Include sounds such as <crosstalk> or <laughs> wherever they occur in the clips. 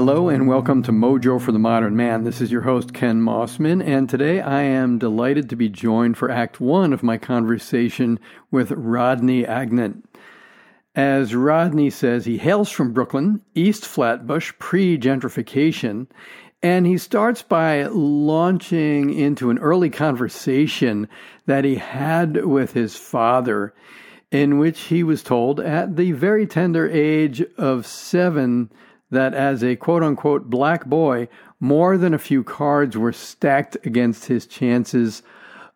Hello and welcome to Mojo for the Modern Man. This is your host, Ken Mossman, and today I am delighted to be joined for Act One of my conversation with Rodney Agnant. As Rodney says, he hails from Brooklyn, East Flatbush, pre gentrification, and he starts by launching into an early conversation that he had with his father, in which he was told at the very tender age of seven that as a quote unquote black boy, more than a few cards were stacked against his chances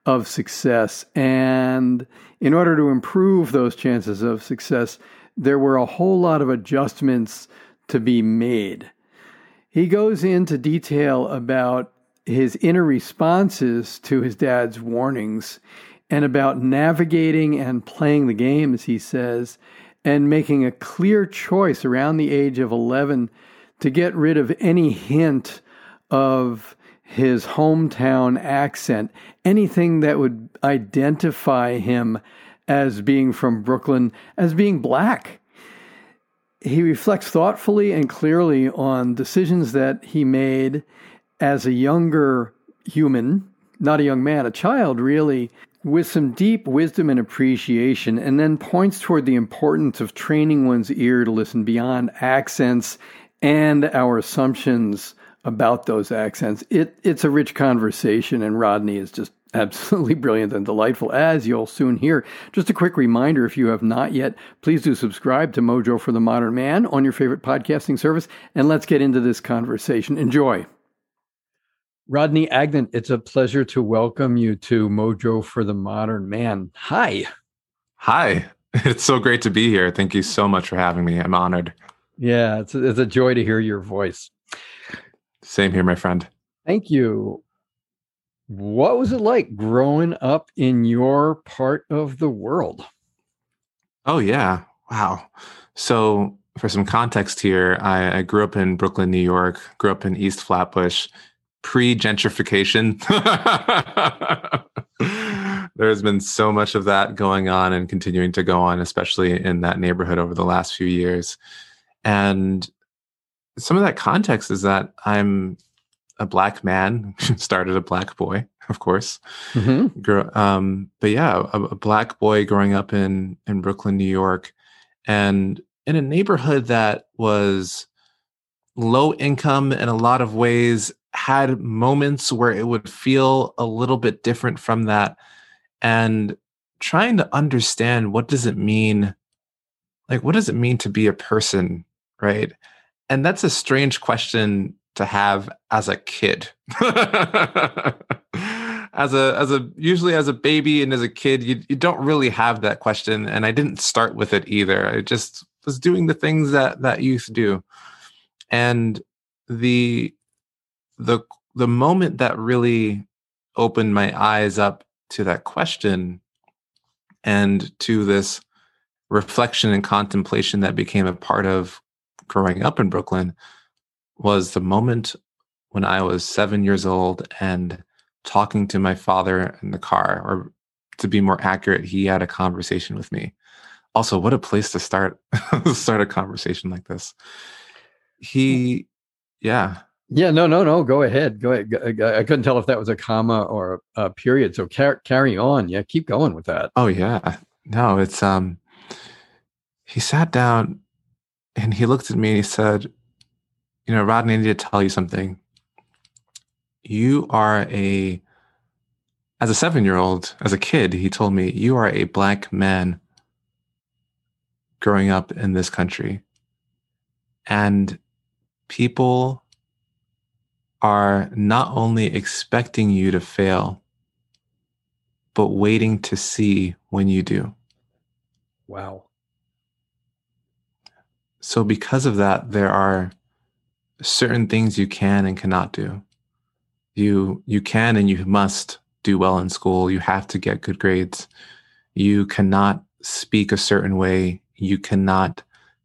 of success. And in order to improve those chances of success, there were a whole lot of adjustments to be made. He goes into detail about his inner responses to his dad's warnings and about navigating and playing the game, as he says, and making a clear choice around the age of 11 to get rid of any hint of his hometown accent, anything that would identify him as being from Brooklyn, as being black. He reflects thoughtfully and clearly on decisions that he made as a younger human, not a young man, a child really, with some deep wisdom and appreciation, and then points toward the importance of training one's ear to listen beyond accents and our assumptions about those accents. It, it's a rich conversation, and Rodney is just <laughs> absolutely brilliant and delightful, as you'll soon hear. Just a quick reminder if you have not yet, please do subscribe to Mojo for the Modern Man on your favorite podcasting service, and let's get into this conversation. Enjoy. Rodney Agnant, it's a pleasure to welcome you to Mojo for the Modern Man. Hi. Hi. <laughs> It's so great to be here. Thank you so much for having me. I'm honored. Yeah, it's a, it's a joy to hear your voice. Same here, my friend. Thank you. What was it like growing up in your part of the world? Oh, yeah. Wow. So, for some context here, I, I grew up in Brooklyn, New York, grew up in East Flatbush, pre gentrification. <laughs> There's been so much of that going on and continuing to go on, especially in that neighborhood over the last few years. And some of that context is that I'm a black man, <laughs> started a black boy, of course. Mm-hmm. Um, but yeah, a, a, black boy growing up in in Brooklyn, New York, and in a neighborhood that was low income in a lot of ways, had moments where it would feel a little bit different from that, and trying to understand what does it mean, like what does it mean to be a person, right? And that's a strange question to have as a kid. <laughs> as a as a usually as a baby and as a kid, you you don't really have that question. And I didn't start with it either. I just was doing the things that that youth do. And the the the moment that really opened my eyes up to that question and to this reflection and contemplation that became a part of growing up in Brooklyn was the moment when I was seven years old and talking to my father in the car, or to be more accurate, he had a conversation with me. Also, what a place to start <laughs> start a conversation like this. He, yeah, yeah, no, no, no. Go ahead. Go ahead. I couldn't tell if that was a comma or a period. So car- carry on. Yeah, keep going with that. Oh yeah. No, it's um. He sat down, and he looked at me and he said, "You know, Rodney, I need to tell you something. You are a, as a seven-year-old, as a kid, he told me you are a black man growing up in this country, and people." are not only expecting you to fail, but waiting to see when you do. Wow. So, because of that, there are certain things you can and cannot do. You, you can and you must do well in school. You have to get good grades. You cannot speak a certain way. You cannot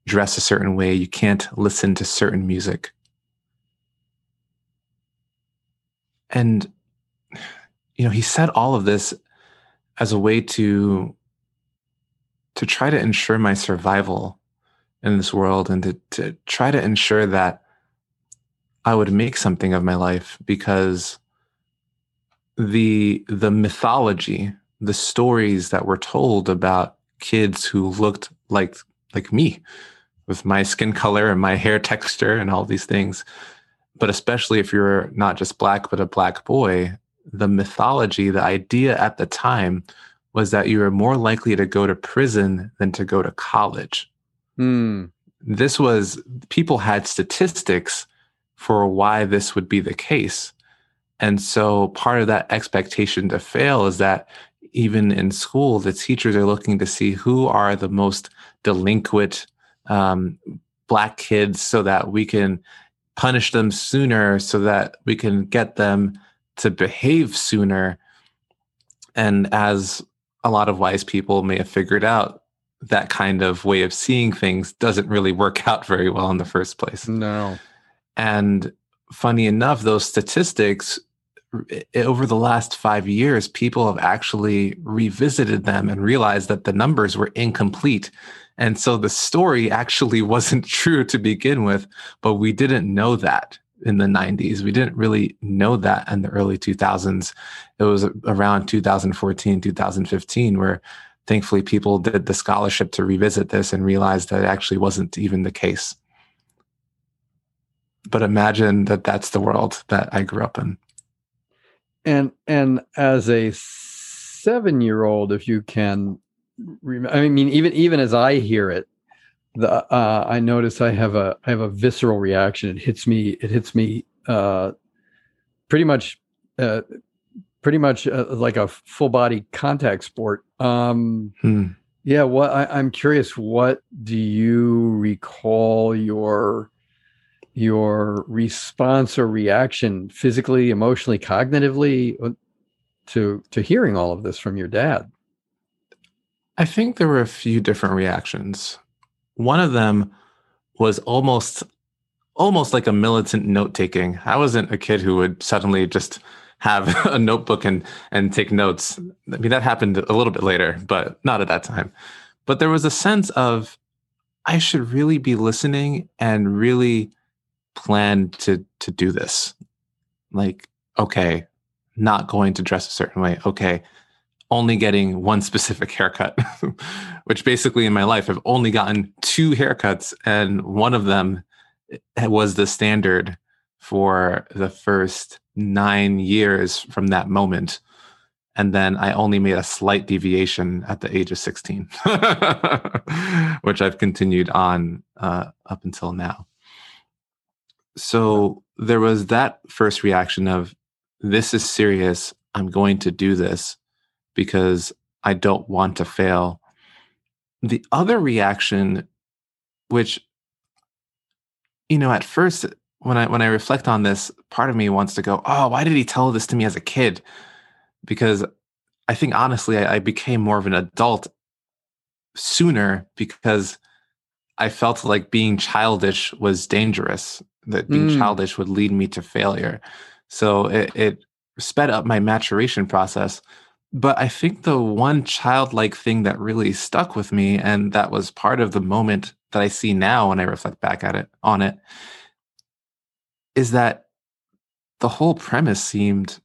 dress a certain way. You can't listen to certain music. and you know he said all of this as a way to to try to ensure my survival in this world and to, to try to ensure that I would make something of my life because the the mythology, the stories that were told about kids who looked like like me with my skin color and my hair texture and all these things. But especially if you're not just black but a black boy the mythology the idea at the time was that you were more likely to go to prison than to go to college. Mm. this was people had statistics for why this would be the case. And so part of that expectation to fail is that even in school, the teachers are looking to see who are the most delinquent um, black kids so that we can punish them sooner, so that we can get them to behave sooner. And as a lot of wise people may have figured out, that kind of way of seeing things doesn't really work <laughs> out very well in the first place. No. And funny enough, those statistics over the last five years, people have actually revisited them and realized that the numbers were incomplete. And so the story actually <laughs> wasn't true to begin with, but we didn't know that in the 90s. We didn't really know that in the early 2000s. It was around 2014, 2015, where thankfully people did the scholarship to revisit this and realized that it actually wasn't even the case. But imagine that that's the world that I grew up in and and as a seven year old if you can i mean even even as i hear it the uh, i notice i have a i have a visceral reaction. It hits me it hits me uh pretty much uh pretty much uh, like a full body contact sport. Um hmm. yeah what I, i'm curious what do you recall your your response or reaction physically emotionally cognitively uh, to to hearing all of this from your dad i think there were a few different reactions. One of them was almost almost like a militant note taking i wasn't a kid who would suddenly just have <laughs> a notebook and and take notes. I mean that happened a little bit later but not at that time. But there was a sense of i should really be listening and really plan to to do this. Like okay not going to dress a certain way. Okay only getting one specific haircut <laughs> which basically in my life i've only gotten two haircuts and one of them eh, was the standard for the first 9 years from that moment. And then I only made a slight deviation at the age of 16, <laughs> which I've continued on uh, up until now. So there was that first reaction of this is serious. I'm going to do this because i don't want to fail the other reaction which you know at first when i when i reflect on this part of me wants to go oh why did he tell this to me as a kid because i think honestly i, I became more of an adult sooner because i felt like being childish was dangerous that being mm. childish would lead me to failure. So it, it sped up my maturation process. But I think the one childlike thing that really stuck with me, and that was part of the moment that I see now when I reflect back at it on it, is that the whole premise seemed,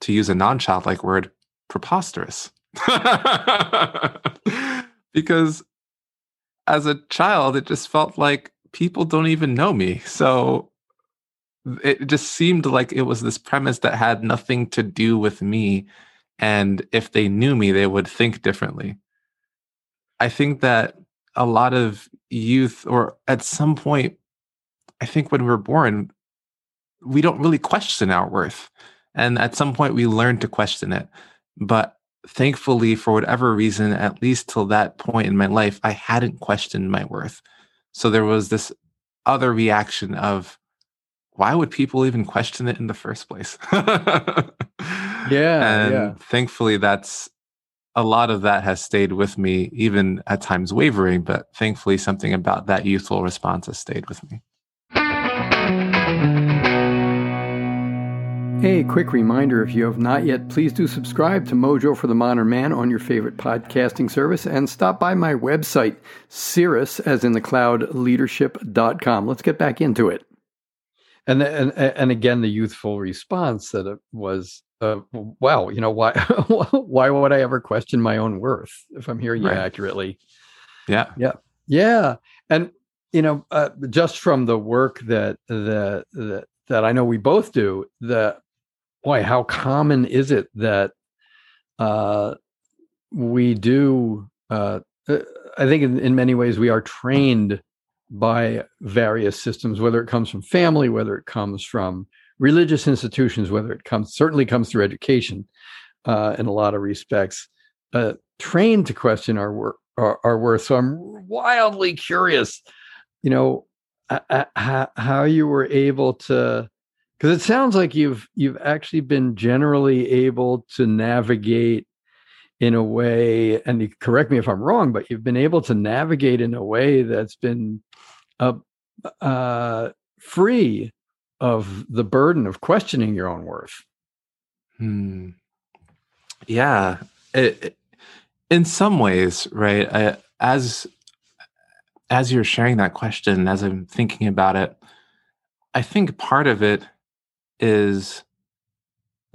to use a non-childlike word, preposterous. <laughs> because as a child, it just felt like people don't even know me. So it just seemed like it was this premise that had nothing to do with me. And if they knew me, they would think differently. I think that a lot of youth, or at some point, I think when we're born, we don't really question our worth. And at some point, we learn to question it. But thankfully, for whatever reason, at least till that point in my life, I hadn't questioned my worth. So there was this other reaction of why would people even question it in the first place? <laughs> yeah. And yeah. thankfully that's a lot of that has stayed with me, even at times wavering, but thankfully something about that youthful response has stayed with me. A quick reminder if you have not yet, please do subscribe to Mojo for the Modern Man on your favorite podcasting service and stop by my website, Cirrus, as in the cloud, leadership.com. Let's get back into it. and and and again the youthful response that it was uh, well you know why <laughs> why would i ever question my own worth if i'm hearing right. you accurately? Yeah. Yeah. Yeah. And you know uh, just from the work that that that that i know we both do that boy how common is it that uh we do uh, uh i think in, in many ways we are trained by various systems, whether it comes from family, whether it comes from religious institutions, whether it comes certainly comes through education uh, in a lot of respects, uh, trained to question our work, our, our, worth. So I'm wildly curious, you know, how, how you were able to, because it sounds like you've you've actually been generally able to navigate in a way, and correct me if I'm wrong, but you've been able to navigate in a way that's been uh, uh, free of the burden of questioning your own worth. Hmm. Yeah, it, it, in some ways, right? I, as as you're sharing that question, as I'm thinking about it, I think part of it is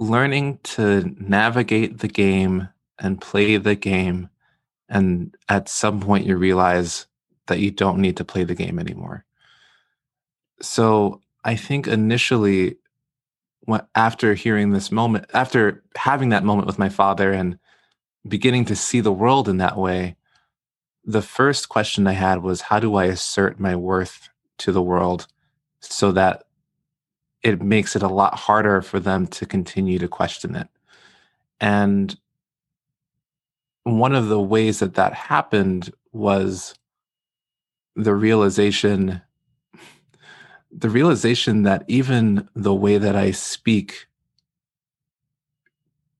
learning to navigate the game and play the game. And at some point, you realize that you don't need to play the game anymore. So I think initially, after hearing this moment, after having that moment with my father and beginning to see the world in that way, the first question I had was how do I assert my worth to the world so that it makes it a lot harder for them to continue to question it? And one of the ways that that happened was the realization the realization that even the way that I speak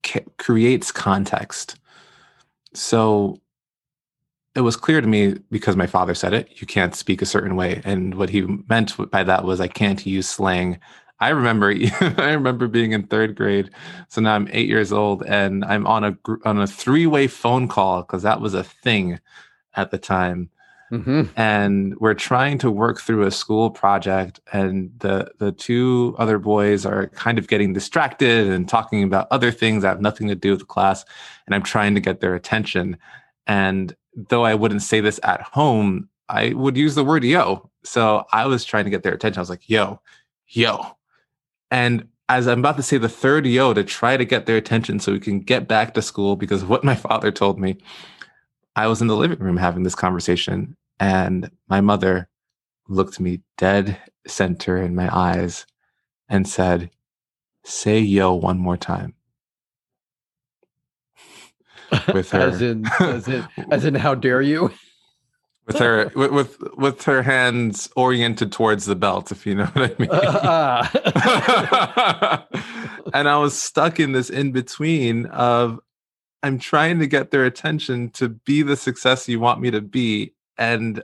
ca- creates context. So it was clear to me because my father said it, you can't speak a certain way. And what he meant by that was I can't use slang. I remember <laughs> I remember being in 3rd grade. So now I'm 8 years old and I'm on a on a three-way phone call cuz that was a thing at the time Mm-hmm. And we're trying to work through a school project, and the the two other boys are kind of getting distracted and talking about other things that have nothing to do with class. And I'm trying to get their attention. And though I wouldn't say this at home, I would use the word yo. So I was trying to get their attention. I was like, yo, yo. And as I'm about to say the third yo to try to get their attention so we can get back to school because what my <laughs> father told me, I was in the living room having this conversation, and my mother looked me dead center in my eyes and said, Say yo one more time. <laughs> With her, as in, as in, as in, how dare you? with her, <laughs> with, with, with her hands oriented towards the belt, if you know what I mean. Uh, uh. <laughs> and I was stuck in this in between of I'm trying to get their attention to be the success you want me to be. And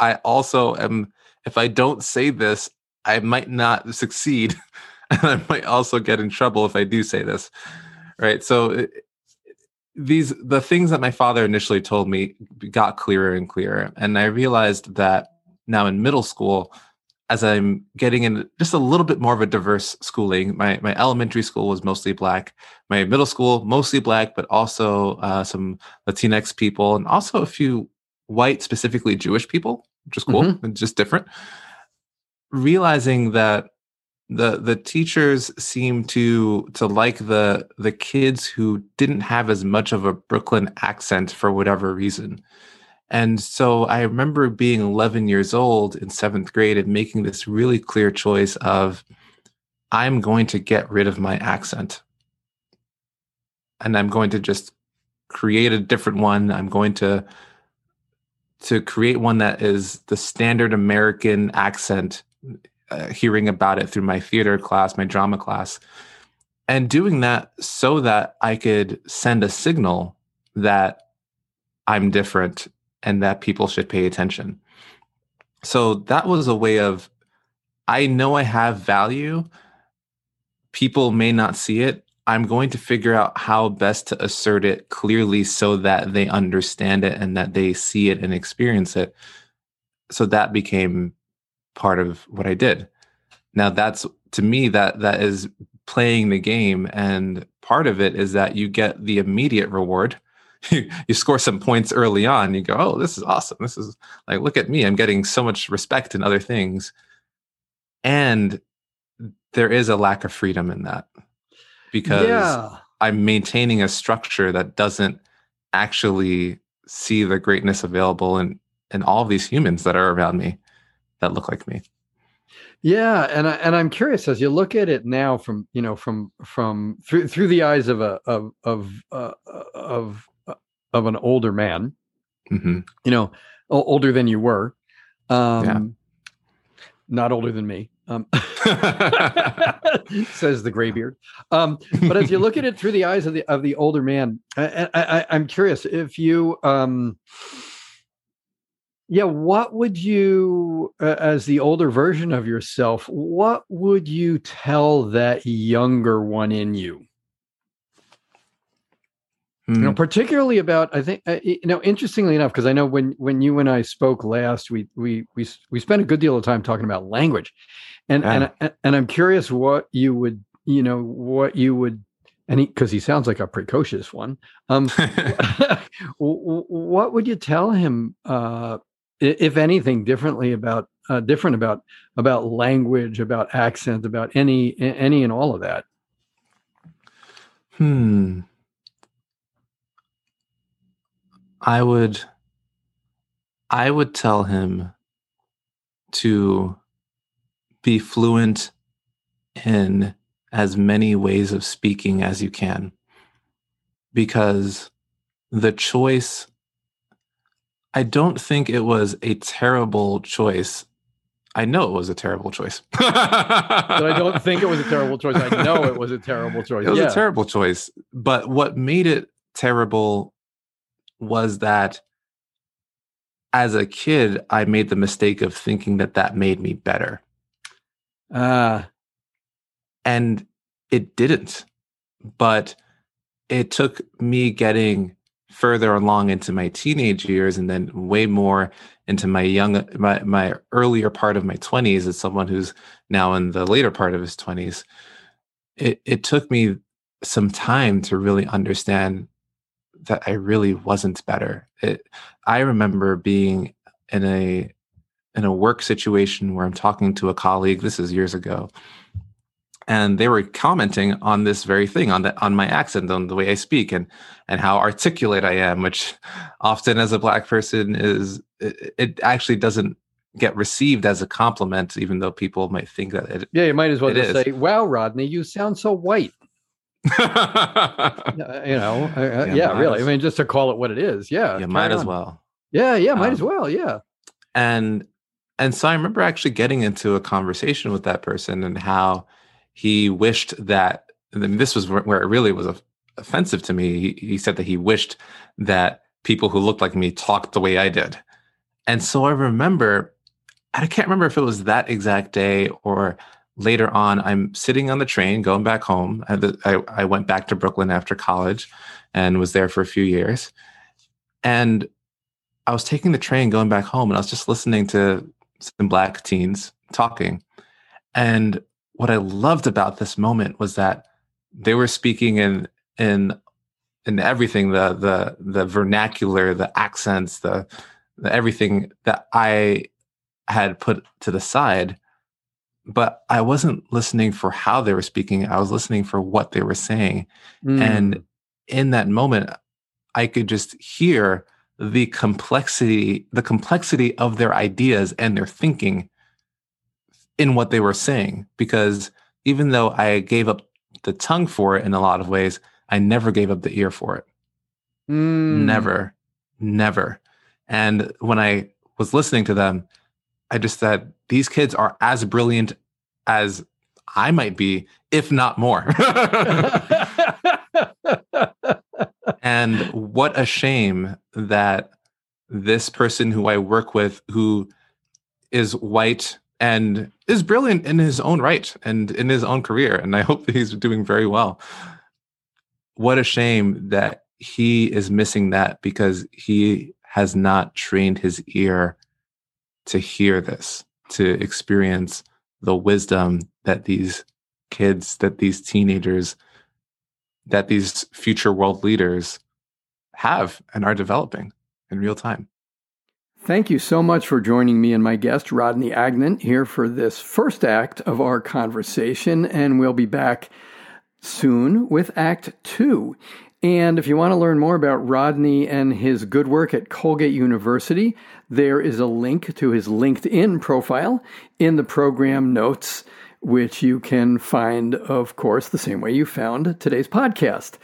I also am, if I don't say this, I might not succeed. <laughs> and I might also get in trouble if I do say this. Right. So these, the things that my father initially told me got clearer and clearer. And I realized that now in middle school, as I'm getting in just a little bit more of a diverse schooling, my my elementary school was mostly black. My middle school mostly black, but also uh, some Latinx people and also a few white, specifically Jewish people, which is cool mm-hmm. and just different. Realizing that the the teachers seem to to like the the kids who didn't have as much of a Brooklyn accent for whatever reason. And so I remember being 11 years old in seventh grade and making this really clear choice of I'm going to get rid of my accent. And I'm going to just create a different one. I'm going to to create one that is the standard American accent, uh, hearing about it through my theater class, my drama class, and doing that so that I could send a signal that I'm different and that people should pay attention. So that was a way of, I know I have value. People may not see it. I'm going to figure out how best to assert it clearly so that they understand it and that they see it and experience it. So that became part of what I did. Now that's to me that that is playing the game and part of it is that you get the immediate reward you, you score some points early on you go oh this is awesome. This is like look at me. I'm getting so much respect in other things. And there is a lack of freedom in that because yeah. i'm maintaining a structure that doesn't actually see the greatness available in in all these humans that are around me that look like me. Yeah, and I, and I'm curious as you look at it now from you know from from through through the eyes of a of of uh, of of an older man, mm-hmm. you know, older than you were, um, yeah. not older than me. Um, <laughs> <laughs> says the graybeard. Um, but as you look at it through the eyes of the of the older man, I, I, I'm curious if you um, yeah what would you uh, as the older version of yourself what would you tell that younger one in you mm. you know hmm. particularly about i think uh, you know interestingly enough because i know when when you and i spoke last we we we we spent a good deal of time talking about language and yeah. and and i'm curious what you would you know what you would and because he, he, sounds like a precocious one um <laughs> <laughs> what would you tell him uh if anything, differently about uh, different about about language, about accent, about any any and all of that. Hmm. I would I would tell him to be fluent in as many ways of speaking as you can because the choice I don't think it was a terrible choice. I know it was a terrible choice. <laughs> but I don't think it was a terrible choice. I know it was a terrible choice. It was yeah. a terrible choice. But what made it terrible was that as a kid, I made the mistake of thinking that that made me better. Uh, and it didn't. But it took me getting further along into my teenage years and then way more into my young my, my earlier part of my 20s as someone who's now in the later part of his 20s it, it took me some time to really understand that i really wasn't better it, i remember being in a in a work situation where i'm talking to a colleague this is years ago and they were commenting on this very thing on the on my accent on the way i speak and and how articulate i am which <laughs> often as a black person is it, it actually doesn't get received as a compliment even though people might think that it yeah you might as well just is. say wow rodney you sound so white <laughs> you know uh, yeah, yeah really i mean just to call it what it is yeah you might on. as well yeah yeah might um, as well yeah and and so i remember actually getting into a conversation with that person and how he wished that mean, this was where it really was offensive to me. He, he said that he wished that people who looked like me talked the way I did. And so I remember, I can't remember if it was that exact day or later on, I'm sitting on the train going back home. I, I, went back to Brooklyn after college and was there for a few years. And I was taking the train going back home and I was just listening to some black teens talking. And what I loved about this moment was that they were speaking in in in everything the the the vernacular, the accents, the, the everything that I had put to the side. But I wasn't listening for how they were speaking. I was listening for what they were saying. Mm. And in that moment, I could just hear the complexity, the complexity of their ideas and their thinking in what they were saying because even though I gave up the tongue for it in a lot of ways, I never gave up the ear for it. Mm. Never, never. And when I was listening to them, I just said, these kids are as brilliant as I might be, if not more. <laughs> and what a shame that this person who I work with, who is white and is brilliant in his own right and in his own career. And I hope that he's doing very well. What a shame that he is missing that because he has not trained his ear to hear this, to experience the wisdom that these kids, that these teenagers, that these future world leaders have and are developing in real time. Thank you so much for joining me and my guest, Rodney Agnant, here for this first act of our conversation. And we'll be back soon with Act Two. And if you want to learn more about Rodney and his good work at Colgate University, there is a link to his LinkedIn profile in the program notes, which you can find, of course, the same way you found today's podcast.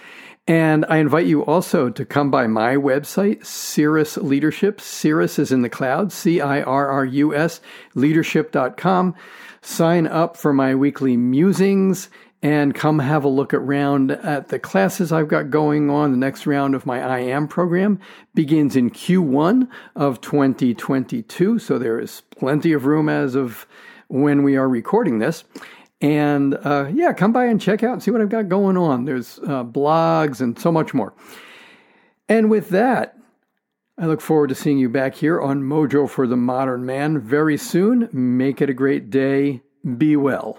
And I invite you also to come by my website, Cirrus Leadership. Cirrus is in the cloud, C I R R U S, leadership.com. Sign up for my weekly musings and come have a look around at the classes I've got going on. The next round of my I Am program begins in Q1 of 2022. So there is plenty of room as of when we are recording this. And uh, yeah, come by and check out and see what I've got going on. There's uh, blogs and so much more. And with that, I look forward to seeing you back here on Mojo for the Modern Man very soon. Make it a great day. Be well.